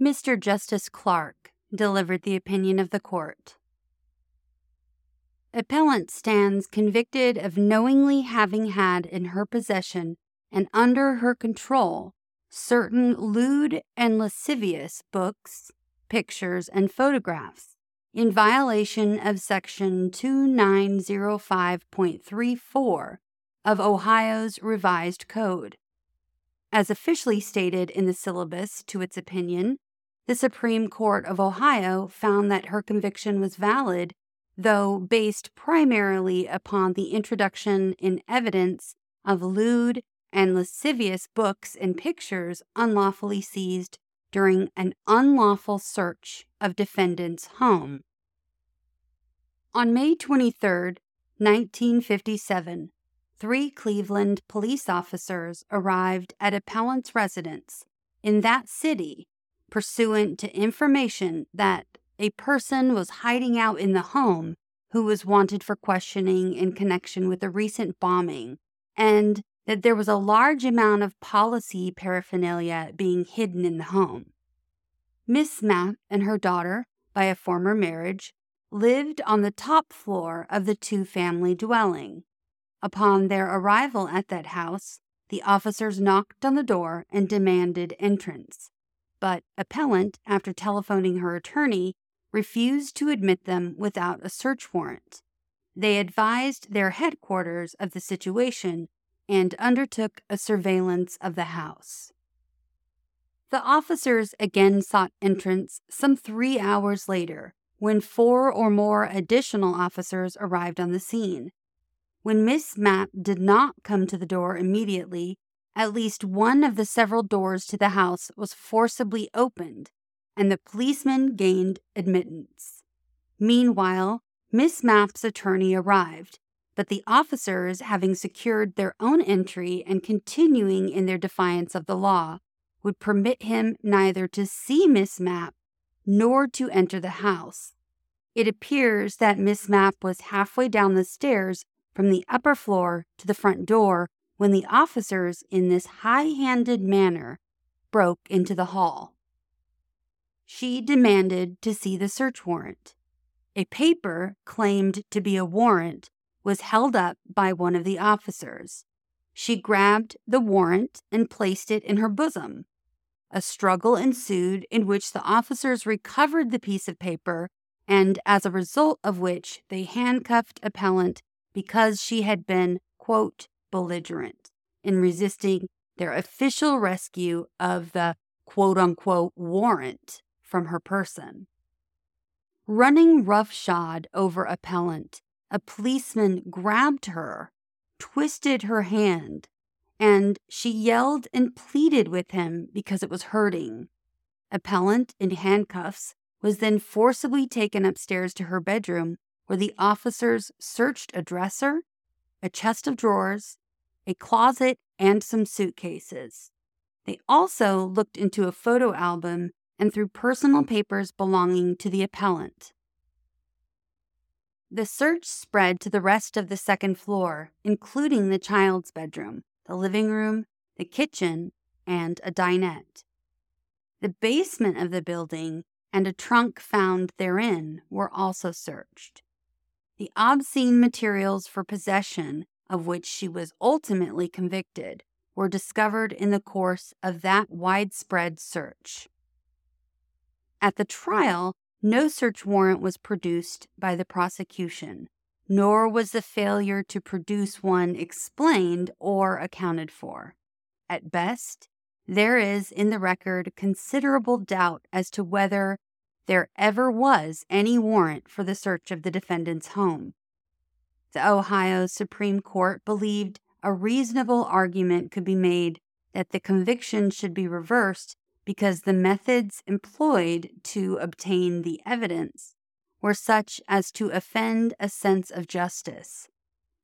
Mr. Justice Clark delivered the opinion of the court. Appellant stands convicted of knowingly having had in her possession and under her control certain lewd and lascivious books, pictures, and photographs in violation of Section 2905.34 of Ohio's Revised Code. As officially stated in the syllabus to its opinion, the Supreme Court of Ohio found that her conviction was valid, though based primarily upon the introduction in evidence of lewd and lascivious books and pictures unlawfully seized during an unlawful search of defendant's home. On May 23, 1957, three Cleveland police officers arrived at appellant's residence in that city pursuant to information that a person was hiding out in the home who was wanted for questioning in connection with a recent bombing and that there was a large amount of policy paraphernalia being hidden in the home. Miss Mapp and her daughter, by a former marriage, lived on the top floor of the two family dwelling. Upon their arrival at that house, the officers knocked on the door and demanded entrance. But appellant, after telephoning her attorney, refused to admit them without a search warrant. They advised their headquarters of the situation and undertook a surveillance of the house. The officers again sought entrance some three hours later when four or more additional officers arrived on the scene. When Miss Mapp did not come to the door immediately, at least one of the several doors to the house was forcibly opened, and the policeman gained admittance. Meanwhile, Miss Mapp's attorney arrived but the officers, having secured their own entry and continuing in their defiance of the law, would permit him neither to see Miss Mapp nor to enter the house. It appears that Miss Mapp was halfway down the stairs from the upper floor to the front door when the officers, in this high handed manner, broke into the hall. She demanded to see the search warrant. A paper claimed to be a warrant was held up by one of the officers. She grabbed the warrant and placed it in her bosom. A struggle ensued in which the officers recovered the piece of paper, and as a result of which they handcuffed appellant because she had been, quote, belligerent in resisting their official rescue of the quote unquote warrant from her person. Running roughshod over appellant a policeman grabbed her, twisted her hand, and she yelled and pleaded with him because it was hurting. Appellant in handcuffs was then forcibly taken upstairs to her bedroom, where the officers searched a dresser, a chest of drawers, a closet, and some suitcases. They also looked into a photo album and through personal papers belonging to the appellant. The search spread to the rest of the second floor, including the child's bedroom, the living room, the kitchen, and a dinette. The basement of the building and a trunk found therein were also searched. The obscene materials for possession, of which she was ultimately convicted, were discovered in the course of that widespread search. At the trial, no search warrant was produced by the prosecution, nor was the failure to produce one explained or accounted for. At best, there is in the record considerable doubt as to whether there ever was any warrant for the search of the defendant's home. The Ohio Supreme Court believed a reasonable argument could be made that the conviction should be reversed because the methods employed to obtain the evidence were such as to offend a sense of justice.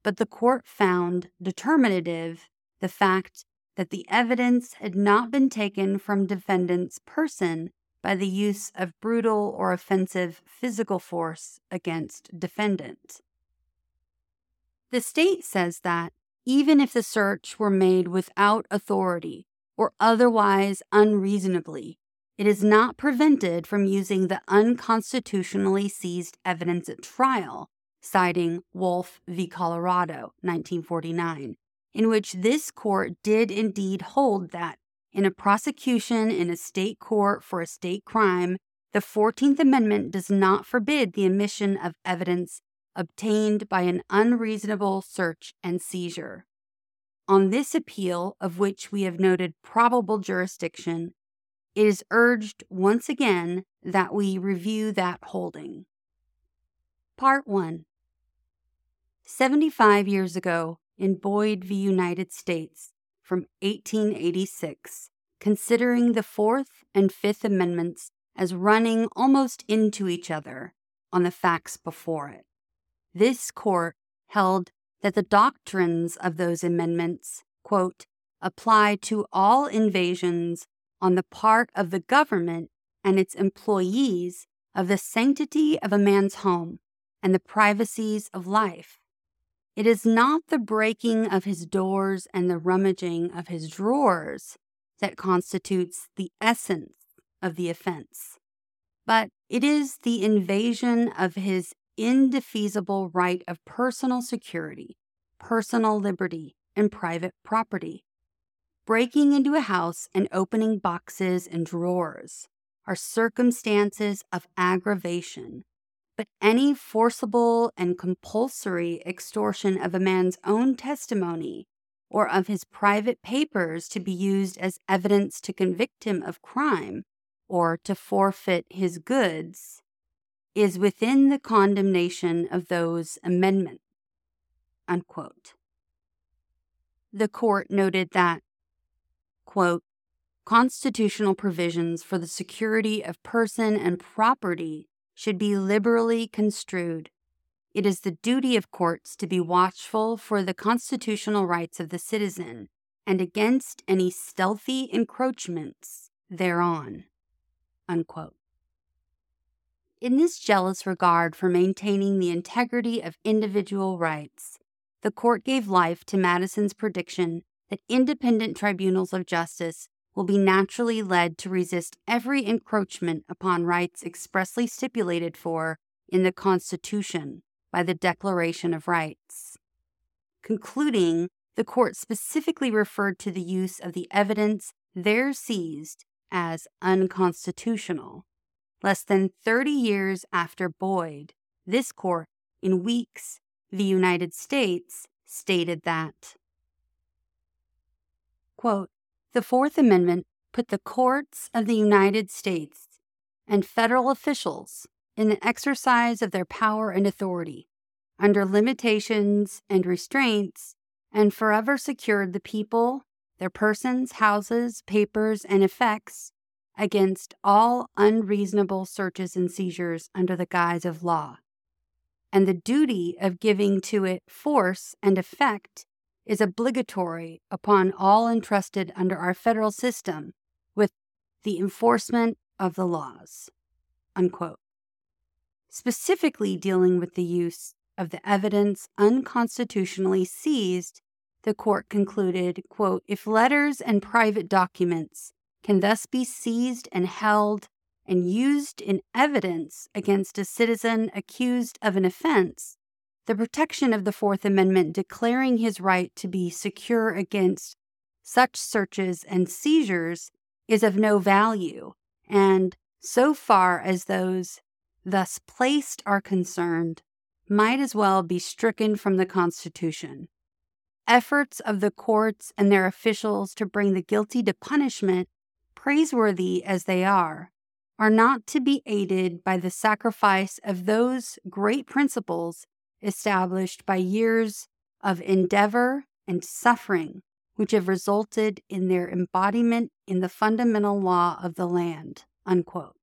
But the court found determinative the fact that the evidence had not been taken from defendant's person by the use of brutal or offensive physical force against defendant. The state says that even if the search were made without authority or otherwise unreasonably, it is not prevented from using the unconstitutionally seized evidence at trial, citing Wolf v. Colorado, 1949, in which this court did indeed hold that in a prosecution in a state court for a state crime, the 14th Amendment does not forbid the admission of evidence obtained by an unreasonable search and seizure. On this appeal, of which we have noted probable jurisdiction, it is urged once again that we review that holding. Part 1 75 years ago, in Boyd v. United States from 1886, considering the Fourth and Fifth Amendments as running almost into each other on the facts before it. This court held that the doctrines of those amendments, quote, apply to all invasions on the part of the government and its employees of the sanctity of a man's home and the privacies of life. It is not the breaking of his doors and the rummaging of his drawers that constitutes the essence of the offense, but it is the invasion of his indefeasible right of personal security, personal liberty, and private property. Breaking into a house and opening boxes and drawers are circumstances of aggravation but any forcible and compulsory extortion of a man's own testimony or of his private papers to be used as evidence to convict him of crime or to forfeit his goods is within the condemnation of those amendments. Unquote. The court noted that, quote, constitutional provisions for the security of person and property should be liberally construed. It is the duty of courts to be watchful for the constitutional rights of the citizen and against any stealthy encroachments thereon. Unquote. In this jealous regard for maintaining the integrity of individual rights, the court gave life to Madison's prediction that independent tribunals of justice will be naturally led to resist every encroachment upon rights expressly stipulated for in the Constitution by the Declaration of Rights. Concluding, the court specifically referred to the use of the evidence there seized as unconstitutional. Less than 30 years after Boyd, this court, in Weeks v. United States, stated that, quote, the Fourth Amendment put the courts of the United States and federal officials in the exercise of their power and authority under limitations and restraints and forever secured the people, their persons, houses, papers, and effects against all unreasonable searches and seizures under the guise of law. And the duty of giving to it force and effect is obligatory upon all entrusted under our federal system with the enforcement of the laws. Unquote. Specifically dealing with the use of the evidence unconstitutionally seized, the court concluded, quote, if letters and private documents can thus be seized and held and used in evidence against a citizen accused of an offense, the protection of the Fourth Amendment declaring his right to be secure against such searches and seizures is of no value, and so far as those thus placed are concerned, might as well be stricken from the Constitution. Efforts of the courts and their officials to bring the guilty to punishment, praiseworthy as they are, are not to be aided by the sacrifice of those great principles established by years of endeavor and suffering, which have resulted in their embodiment in the fundamental law of the land. Unquote.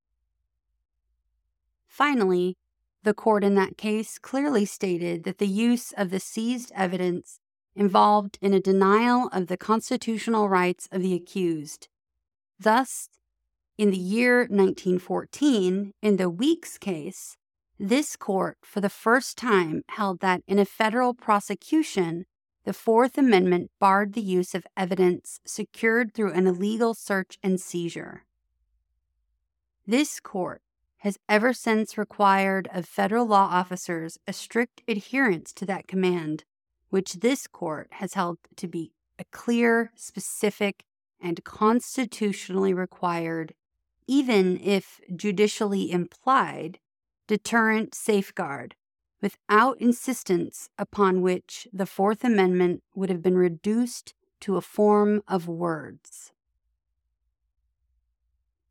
Finally, the court in that case clearly stated that the use of the seized evidence involved in a denial of the constitutional rights of the accused. Thus, in the year 1914, in the Weeks case, this court, for the first time, held that in a federal prosecution, the Fourth Amendment barred the use of evidence secured through an illegal search and seizure. This court has ever since required of federal law officers a strict adherence to that command, which this court has held to be a clear, specific, and constitutionally required, even if judicially implied, deterrent safeguard without insistence upon which the Fourth Amendment would have been reduced to a form of words.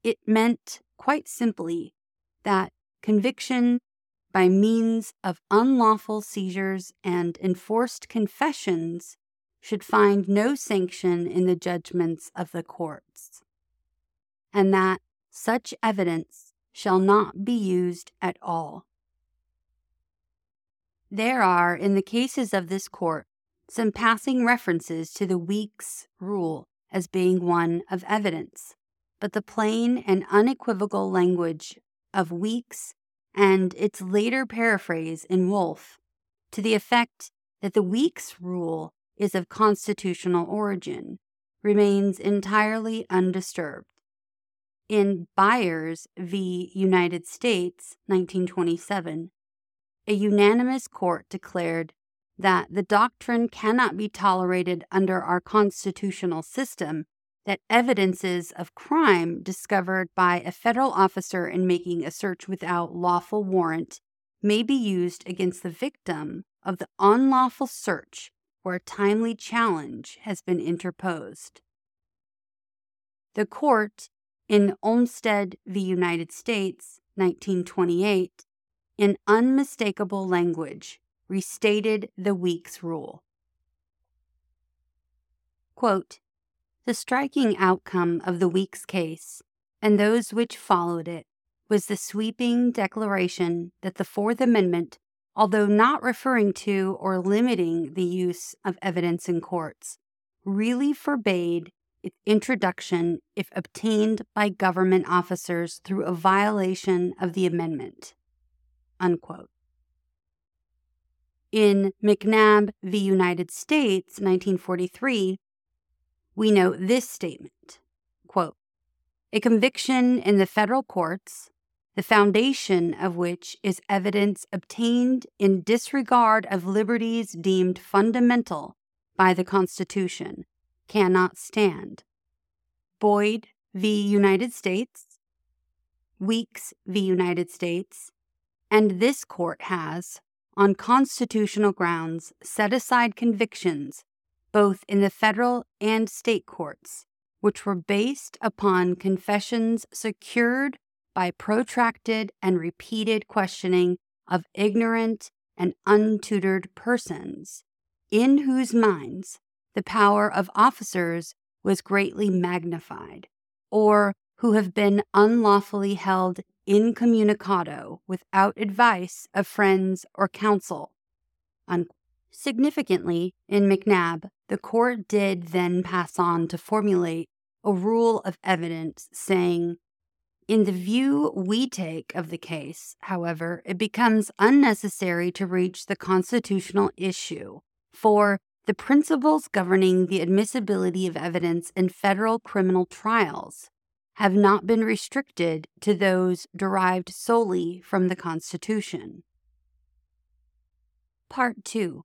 It meant, quite simply, that conviction by means of unlawful seizures and enforced confessions should find no sanction in the judgments of the courts, and that such evidence shall not be used at all. There are, in the cases of this court, some passing references to the Weeks rule as being one of evidence, but the plain and unequivocal language of Weeks and its later paraphrase in Wolf, to the effect that the Weeks rule is of constitutional origin remains entirely undisturbed. In Byars v. United States, 1927, a unanimous court declared that the doctrine cannot be tolerated under our constitutional system that evidences of crime discovered by a federal officer in making a search without lawful warrant may be used against the victim of the unlawful search where a timely challenge has been interposed. The court in Olmstead v. United States, 1928, in unmistakable language, restated the Weeks rule. Quote, the striking outcome of the Weeks case and those which followed it was the sweeping declaration that the Fourth Amendment, although not referring to or limiting the use of evidence in courts, really forbade its introduction if obtained by government officers through a violation of the amendment. Unquote. In McNabb v. United States, 1943, we note this statement quote, A conviction in the federal courts, the foundation of which is evidence obtained in disregard of liberties deemed fundamental by the Constitution, cannot stand. Boyd v. United States, Weeks v. United States, and this court has, on constitutional grounds, set aside convictions both in the federal and state courts, which were based upon confessions secured by protracted and repeated questioning of ignorant and untutored persons, in whose minds the power of officers was greatly magnified, or who have been unlawfully held incommunicado without advice of friends or counsel. Significantly, in McNabb, the court did then pass on to formulate a rule of evidence saying, in the view we take of the case, however, it becomes unnecessary to reach the constitutional issue, for the principles governing the admissibility of evidence in federal criminal trials have not been restricted to those derived solely from the Constitution. Part 2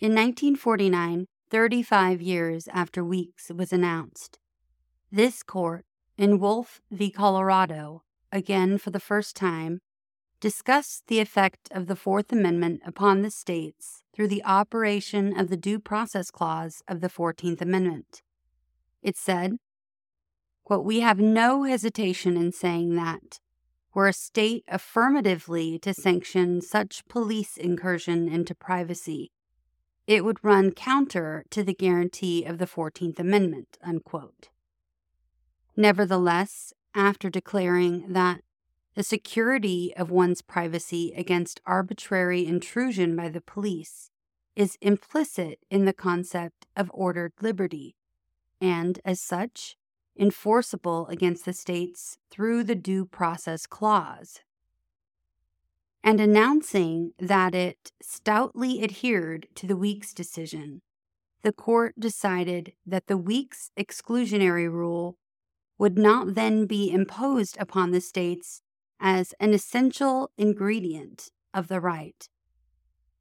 in 1949, 35 years after Weeks was announced, this court, in Wolf v. Colorado, again for the first time, discussed the effect of the Fourth Amendment upon the states through the operation of the Due Process Clause of the Fourteenth Amendment. It said, quote, We have no hesitation in saying that, were a state affirmatively to sanction such police incursion into privacy it would run counter to the guarantee of the 14th Amendment. Unquote. Nevertheless, after declaring that the security of one's privacy against arbitrary intrusion by the police is implicit in the concept of ordered liberty, and as such, enforceable against the states through the Due Process Clause. And announcing that it stoutly adhered to the Weeks decision, the court decided that the Weeks exclusionary rule would not then be imposed upon the states as an essential ingredient of the right.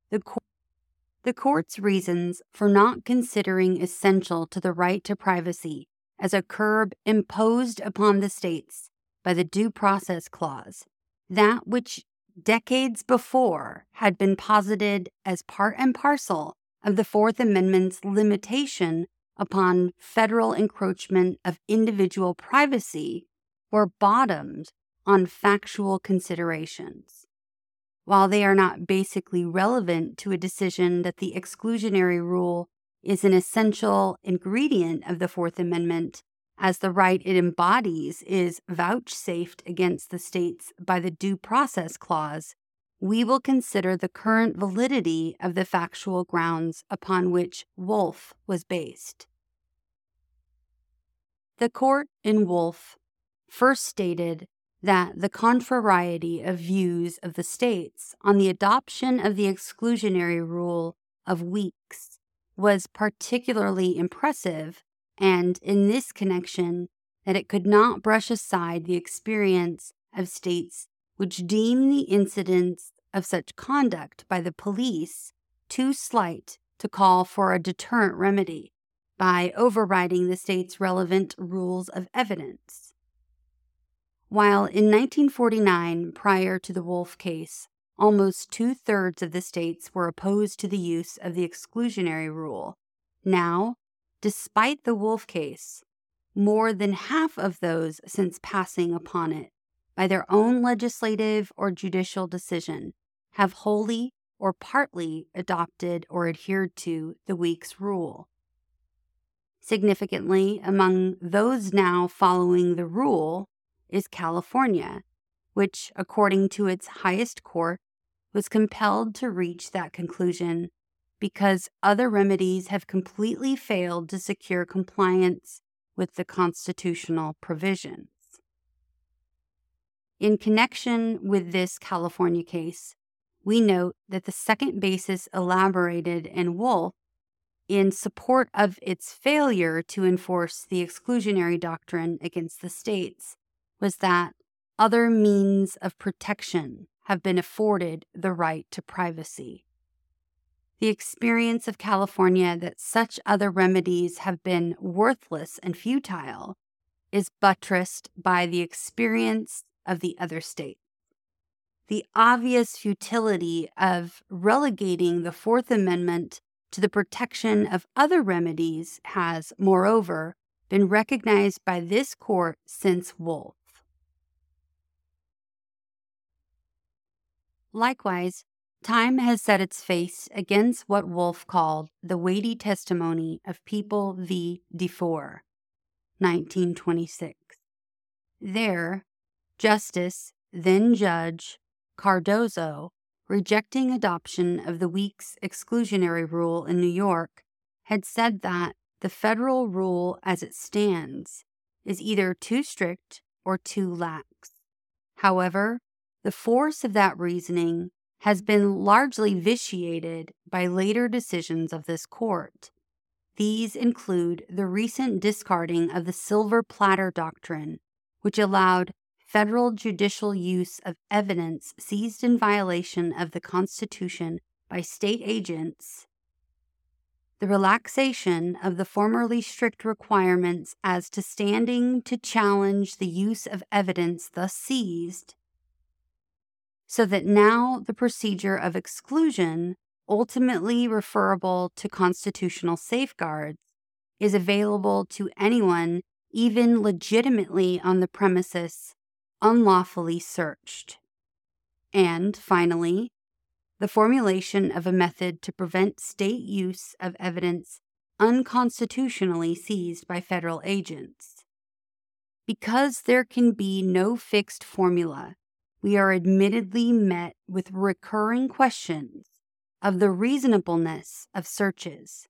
The, the court's reasons for not considering essential to the right to privacy as a curb imposed upon the states by the Due Process Clause, that which decades before had been posited as part and parcel of the Fourth Amendment's limitation upon federal encroachment of individual privacy, were bottomed on factual considerations. While they are not basically relevant to a decision that the exclusionary rule is an essential ingredient of the Fourth Amendment, as the right it embodies is vouchsafed against the states by the Due Process Clause, we will consider the current validity of the factual grounds upon which Wolf was based. The court in Wolf first stated that the contrariety of views of the states on the adoption of the exclusionary rule of Weeks was particularly impressive, and in this connection, that it could not brush aside the experience of states which deem the incidence of such conduct by the police too slight to call for a deterrent remedy by overriding the state's relevant rules of evidence. While in 1949, prior to the Wolf case, almost two thirds of the states were opposed to the use of the exclusionary rule, now, despite the Wolf case, more than half of those since passing upon it by their own legislative or judicial decision have wholly or partly adopted or adhered to the Weeks rule. Significantly, among those now following the rule is California, which, according to its highest court, was compelled to reach that conclusion because other remedies have completely failed to secure compliance with the constitutional provisions. In connection with this California case, we note that the second basis elaborated in Wolf in support of its failure to enforce the exclusionary doctrine against the states was that other means of protection have been afforded the right to privacy. The experience of California that such other remedies have been worthless and futile is buttressed by the experience of the other state. The obvious futility of relegating the Fourth Amendment to the protection of other remedies has, moreover, been recognized by this court since Wolf. Likewise, time has set its face against what Wolf called the weighty testimony of People v. DeFore, 1926. There, Justice, then Judge, Cardozo, rejecting adoption of the Weeks exclusionary rule in New York, had said that the federal rule as it stands is either too strict or too lax. However, the force of that reasoning has been largely vitiated by later decisions of this court. These include the recent discarding of the silver platter doctrine, which allowed federal judicial use of evidence seized in violation of the Constitution by state agents, the relaxation of the formerly strict requirements as to standing to challenge the use of evidence thus seized, so that now the procedure of exclusion, ultimately referable to constitutional safeguards, is available to anyone, even legitimately on the premises, unlawfully searched. And finally, the formulation of a method to prevent state use of evidence unconstitutionally seized by federal agents. Because there can be no fixed formula we are admittedly met with recurring questions of the reasonableness of searches.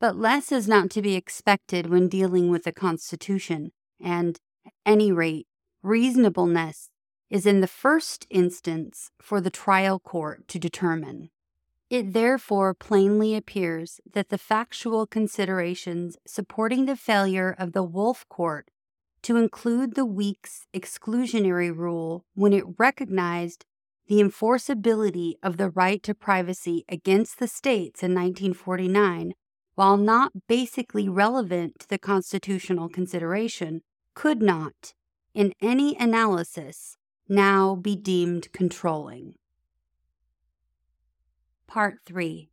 But less is not to be expected when dealing with the Constitution, and, at any rate, reasonableness is in the first instance for the trial court to determine. It therefore plainly appears that the factual considerations supporting the failure of the Wolf Court to include the Weeks exclusionary rule when it recognized the enforceability of the right to privacy against the states in 1949, while not basically relevant to the constitutional consideration, could not, in any analysis, now be deemed controlling. Part 3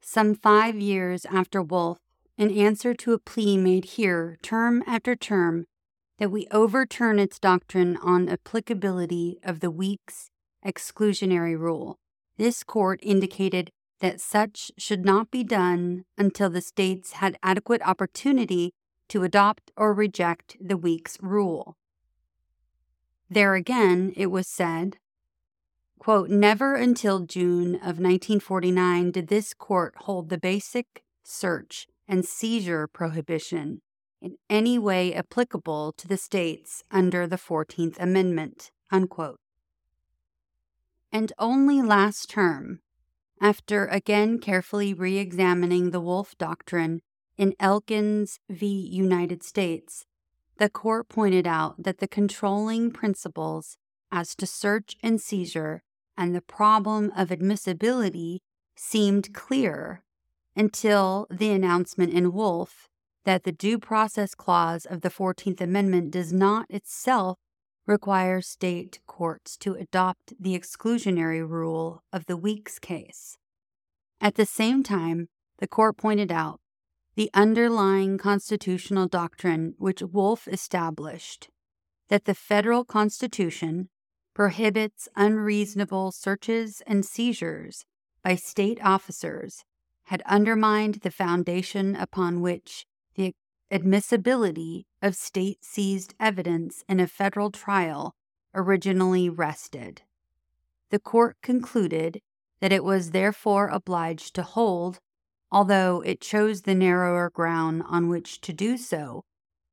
Some five years after Wolf, in answer to a plea made here term after term that we overturn its doctrine on applicability of the Weeks exclusionary rule, this court indicated that such should not be done until the states had adequate opportunity to adopt or reject the Weeks rule. There again, it was said, quote, Never until June of 1949 did this court hold the basic search and seizure prohibition in any way applicable to the states under the 14th Amendment. Unquote. And only last term, after again carefully re examining the Wolf Doctrine in Elkins v. United States, the court pointed out that the controlling principles as to search and seizure and the problem of admissibility seemed clear until the announcement in Wolf that the Due Process Clause of the 14th Amendment does not itself require state courts to adopt the exclusionary rule of the Weeks case. At the same time, the court pointed out the underlying constitutional doctrine which Wolf established that the federal constitution prohibits unreasonable searches and seizures by state officers had undermined the foundation upon which the admissibility of state seized evidence in a federal trial originally rested. The court concluded that it was therefore obliged to hold, although it chose the narrower ground on which to do so,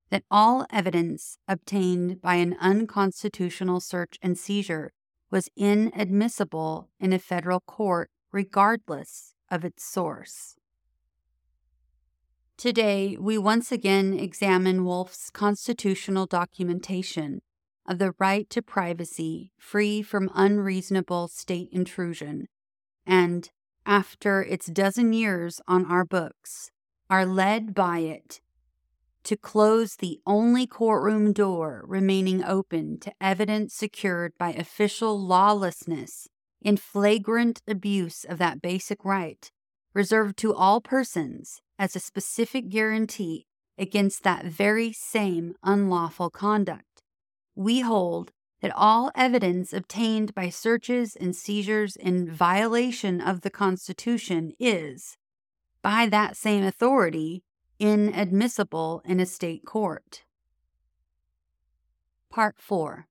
that all evidence obtained by an unconstitutional search and seizure was inadmissible in a federal court regardless of its source. Today, we once again examine Wolf's constitutional documentation of the right to privacy free from unreasonable state intrusion, and, after its dozen years on our books, are led by it to close the only courtroom door remaining open to evidence secured by official lawlessness in flagrant abuse of that basic right, reserved to all persons as a specific guarantee against that very same unlawful conduct. We hold that all evidence obtained by searches and seizures in violation of the Constitution is, by that same authority, inadmissible in a state court. Part 4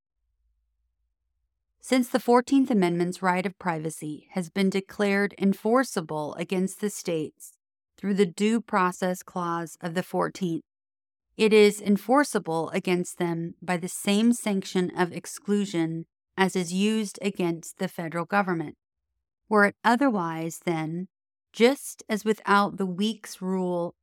Since the 14th Amendment's right of privacy has been declared enforceable against the states through the Due Process Clause of the 14th, it is enforceable against them by the same sanction of exclusion as is used against the federal government. Were it otherwise, then, just as without the Weeks rule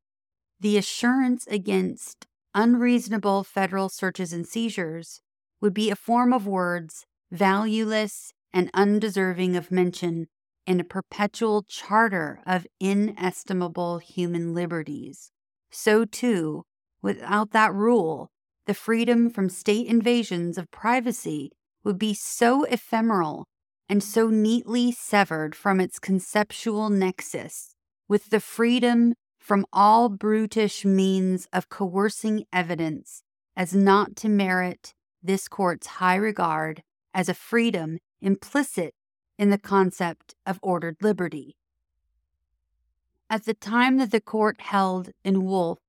the assurance against unreasonable federal searches and seizures would be a form of words valueless and undeserving of mention in a perpetual charter of inestimable human liberties. So, too, without that rule, the freedom from state invasions of privacy would be so ephemeral and so neatly severed from its conceptual nexus with the freedom from all brutish means of coercing evidence as not to merit this court's high regard as a freedom implicit in the concept of ordered liberty. At the time that the court held in Wolf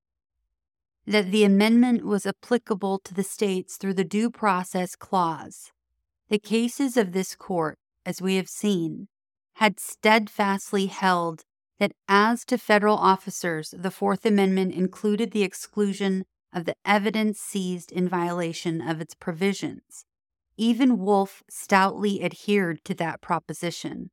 that the amendment was applicable to the states through the Due Process Clause, the cases of this court, as we have seen, had steadfastly held that as to federal officers, the Fourth Amendment included the exclusion of the evidence seized in violation of its provisions. Even Wolf stoutly adhered to that proposition.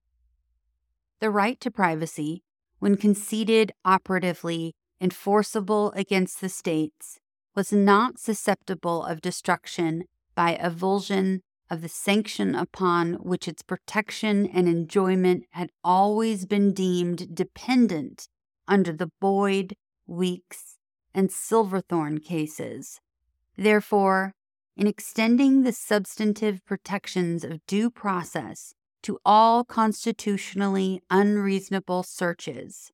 The right to privacy, when conceded operatively enforceable against the states, was not susceptible of destruction by avulsion of the sanction upon which its protection and enjoyment had always been deemed dependent under the Boyd, Weeks, and Silverthorne cases. Therefore, in extending the substantive protections of due process to all constitutionally unreasonable searches,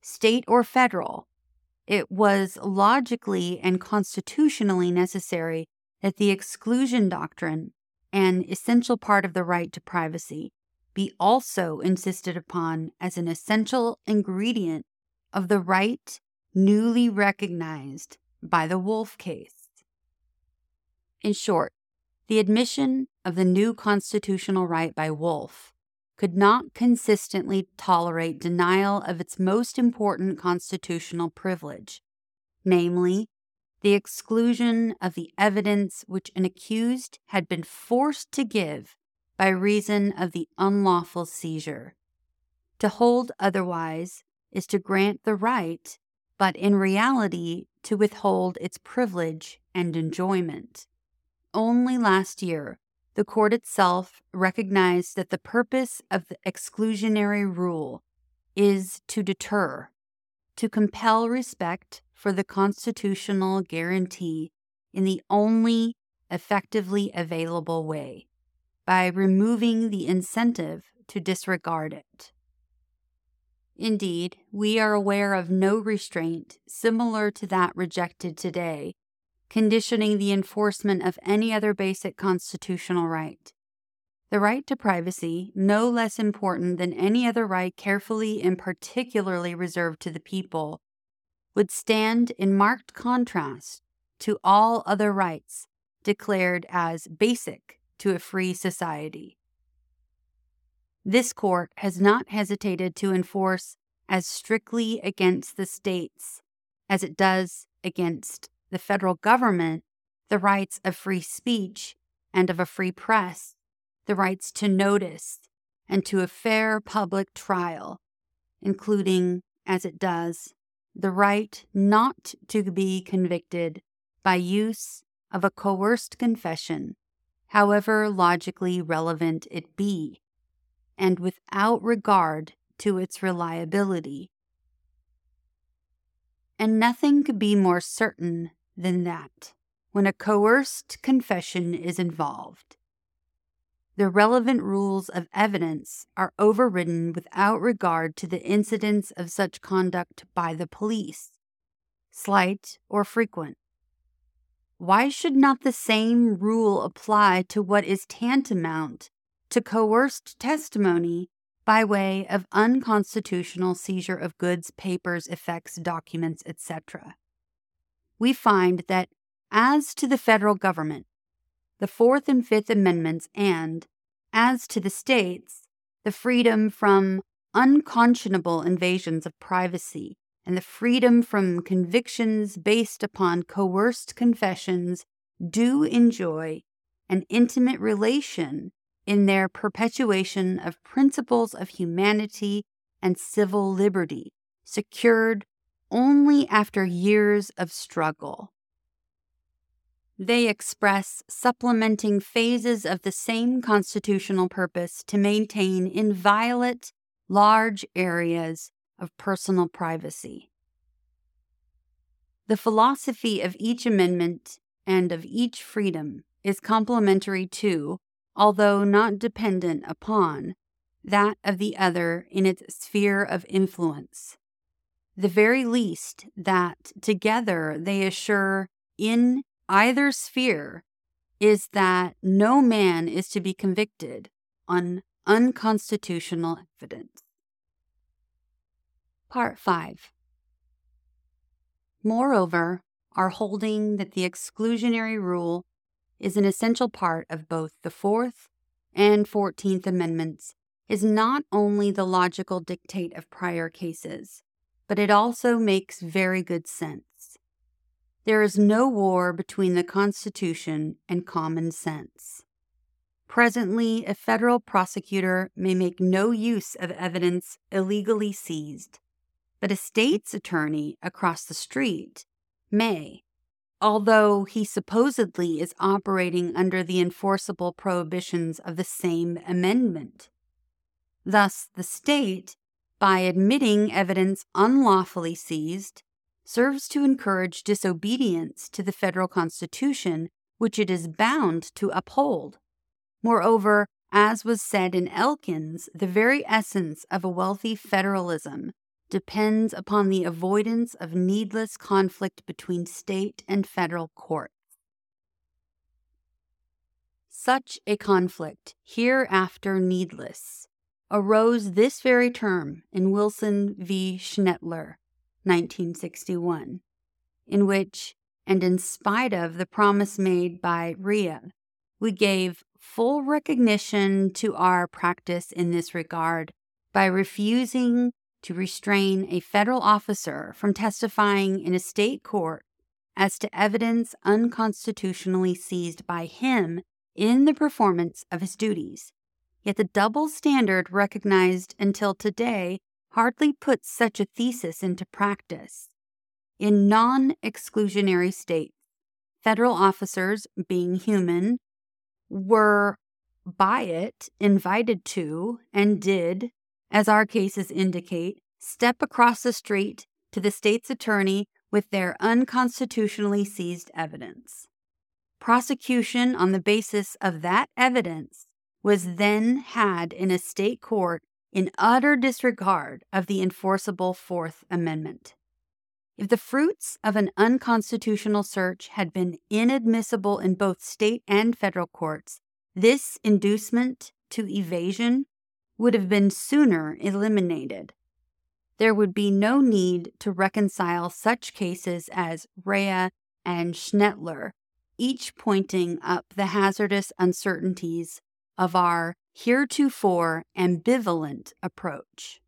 state or federal, it was logically and constitutionally necessary that the exclusion doctrine, an essential part of the right to privacy, be also insisted upon as an essential ingredient of the right newly recognized by the Wolf case. In short, the admission of the new constitutional right by Wolf could not consistently tolerate denial of its most important constitutional privilege, namely, the exclusion of the evidence which an accused had been forced to give by reason of the unlawful seizure. To hold otherwise is to grant the right, but in reality to withhold its privilege and enjoyment. Only last year, the court itself recognized that the purpose of the exclusionary rule is to deter, to compel respect for the constitutional guarantee in the only effectively available way by removing the incentive to disregard it. Indeed, we are aware of no restraint similar to that rejected today conditioning the enforcement of any other basic constitutional right. The right to privacy, no less important than any other right carefully and particularly reserved to the people, would stand in marked contrast to all other rights declared as basic to a free society. This court has not hesitated to enforce as strictly against the states as it does against the federal government the rights of free speech and of a free press, the rights to notice and to a fair public trial, including, as it does, the right not to be convicted by use of a coerced confession, however logically relevant it be, and without regard to its reliability. And nothing could be more certain than that when a coerced confession is involved. The relevant rules of evidence are overridden without regard to the incidence of such conduct by the police, slight or frequent. Why should not the same rule apply to what is tantamount to coerced testimony by way of unconstitutional seizure of goods, papers, effects, documents, etc.? We find that as to the federal government, the Fourth and Fifth Amendments, and as to the states, the freedom from unconscionable invasions of privacy and the freedom from convictions based upon coerced confessions do enjoy an intimate relation in their perpetuation of principles of humanity and civil liberty secured only after years of struggle. They express supplementing phases of the same constitutional purpose to maintain inviolate large areas of personal privacy. The philosophy of each amendment and of each freedom is complementary to, although not dependent upon, that of the other in its sphere of influence the very least that together they assure in either sphere is that no man is to be convicted on unconstitutional evidence. Part 5 Moreover, our holding that the exclusionary rule is an essential part of both the Fourth and Fourteenth Amendments is not only the logical dictate of prior cases, but it also makes very good sense. There is no war between the Constitution and common sense. Presently, a federal prosecutor may make no use of evidence illegally seized, but a state's attorney across the street may, although he supposedly is operating under the enforceable prohibitions of the same amendment. Thus, the state, by admitting evidence unlawfully seized, serves to encourage disobedience to the federal constitution, which it is bound to uphold. Moreover, as was said in Elkins, the very essence of a wealthy federalism depends upon the avoidance of needless conflict between state and federal courts. Such a conflict, hereafter needless, arose this very term in Wilson v. Schnettler, 1961, in which, and in spite of the promise made by Rea, we gave full recognition to our practice in this regard by refusing to restrain a federal officer from testifying in a state court as to evidence unconstitutionally seized by him in the performance of his duties. Yet the double standard recognized until today hardly puts such a thesis into practice. In non exclusionary states, federal officers, being human, were by it invited to and did, as our cases indicate, step across the street to the state's attorney with their unconstitutionally seized evidence. Prosecution on the basis of that evidence was then had in a state court in utter disregard of the enforceable Fourth Amendment. If the fruits of an unconstitutional search had been inadmissible in both state and federal courts, this inducement to evasion would have been sooner eliminated. There would be no need to reconcile such cases as Rea and Schnettler, each pointing up the hazardous uncertainties of our heretofore ambivalent approach.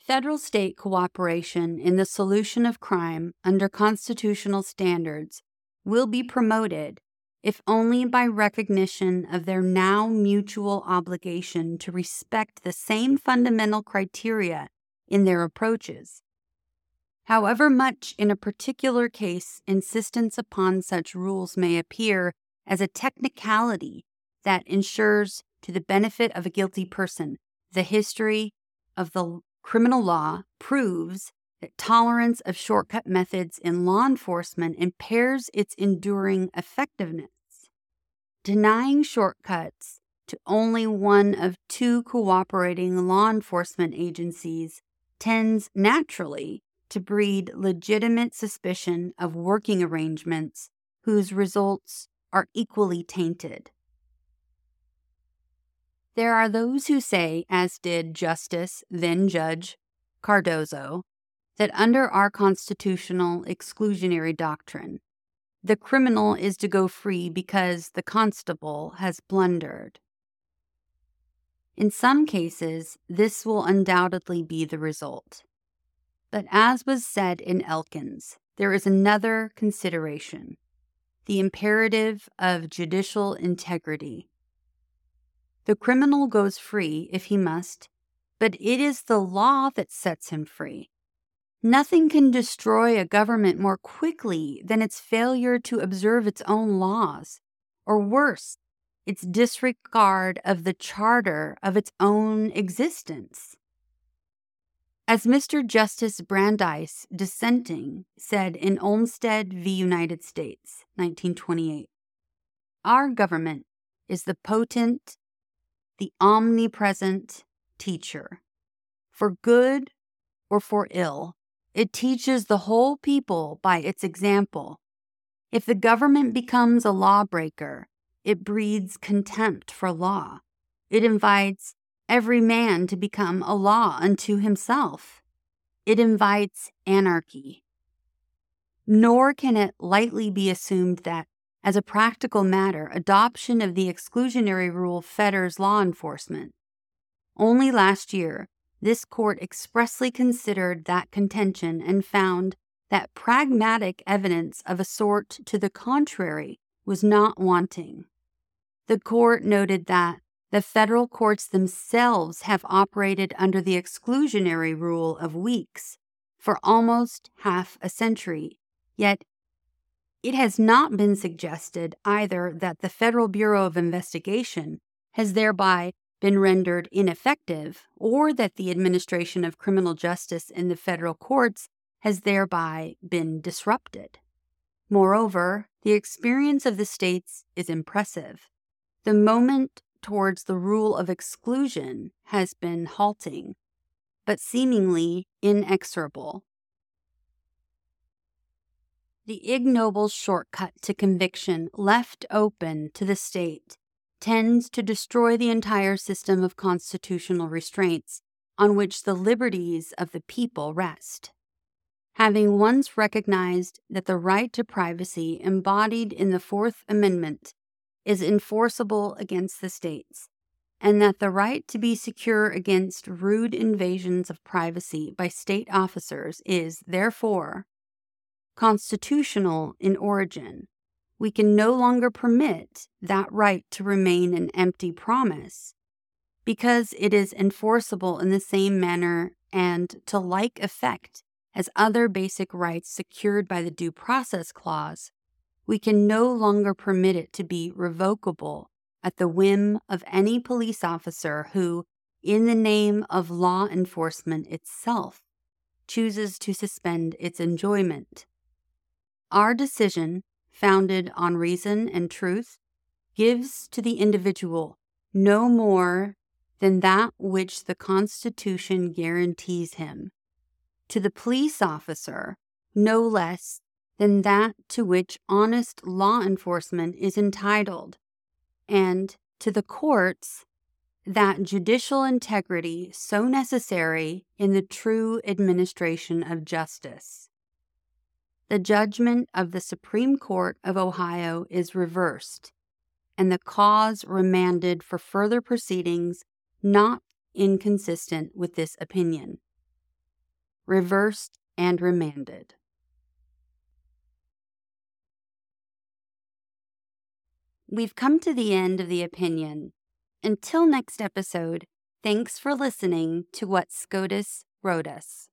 Federal state cooperation in the solution of crime under constitutional standards will be promoted if only by recognition of their now mutual obligation to respect the same fundamental criteria in their approaches. However much in a particular case insistence upon such rules may appear as a technicality that ensures, to the benefit of a guilty person, the history of the criminal law proves that tolerance of shortcut methods in law enforcement impairs its enduring effectiveness. Denying shortcuts to only one of two cooperating law enforcement agencies tends naturally to breed legitimate suspicion of working arrangements whose results are equally tainted. There are those who say, as did Justice, then Judge Cardozo, that under our constitutional exclusionary doctrine, the criminal is to go free because the constable has blundered. In some cases, this will undoubtedly be the result. But as was said in Elkins, there is another consideration the imperative of judicial integrity. The criminal goes free if he must, but it is the law that sets him free. Nothing can destroy a government more quickly than its failure to observe its own laws, or worse, its disregard of the charter of its own existence. As Mr. Justice Brandeis, dissenting, said in Olmstead v. United States, 1928, our government is the potent the omnipresent teacher. For good or for ill, it teaches the whole people by its example. If the government becomes a lawbreaker, it breeds contempt for law. It invites every man to become a law unto himself. It invites anarchy. Nor can it lightly be assumed that as a practical matter, adoption of the exclusionary rule fetters law enforcement. Only last year, this court expressly considered that contention and found that pragmatic evidence of a sort to the contrary was not wanting. The court noted that the federal courts themselves have operated under the exclusionary rule of Weeks for almost half a century, yet It has not been suggested either that the Federal Bureau of Investigation has thereby been rendered ineffective or that the administration of criminal justice in the federal courts has thereby been disrupted. Moreover, the experience of the states is impressive. The moment towards the rule of exclusion has been halting, but seemingly inexorable. The ignoble shortcut to conviction left open to the state tends to destroy the entire system of constitutional restraints on which the liberties of the people rest. Having once recognized that the right to privacy embodied in the Fourth Amendment is enforceable against the states, and that the right to be secure against rude invasions of privacy by state officers is, therefore, constitutional in origin, we can no longer permit that right to remain an empty promise because it is enforceable in the same manner and to like effect as other basic rights secured by the Due Process Clause, we can no longer permit it to be revocable at the whim of any police officer who, in the name of law enforcement itself, chooses to suspend its enjoyment. Our decision, founded on reason and truth, gives to the individual no more than that which the Constitution guarantees him, to the police officer no less than that to which honest law enforcement is entitled, and to the courts that judicial integrity so necessary in the true administration of justice the judgment of the Supreme Court of Ohio is reversed and the cause remanded for further proceedings not inconsistent with this opinion. Reversed and remanded. We've come to the end of the opinion. Until next episode, thanks for listening to what SCOTUS wrote us.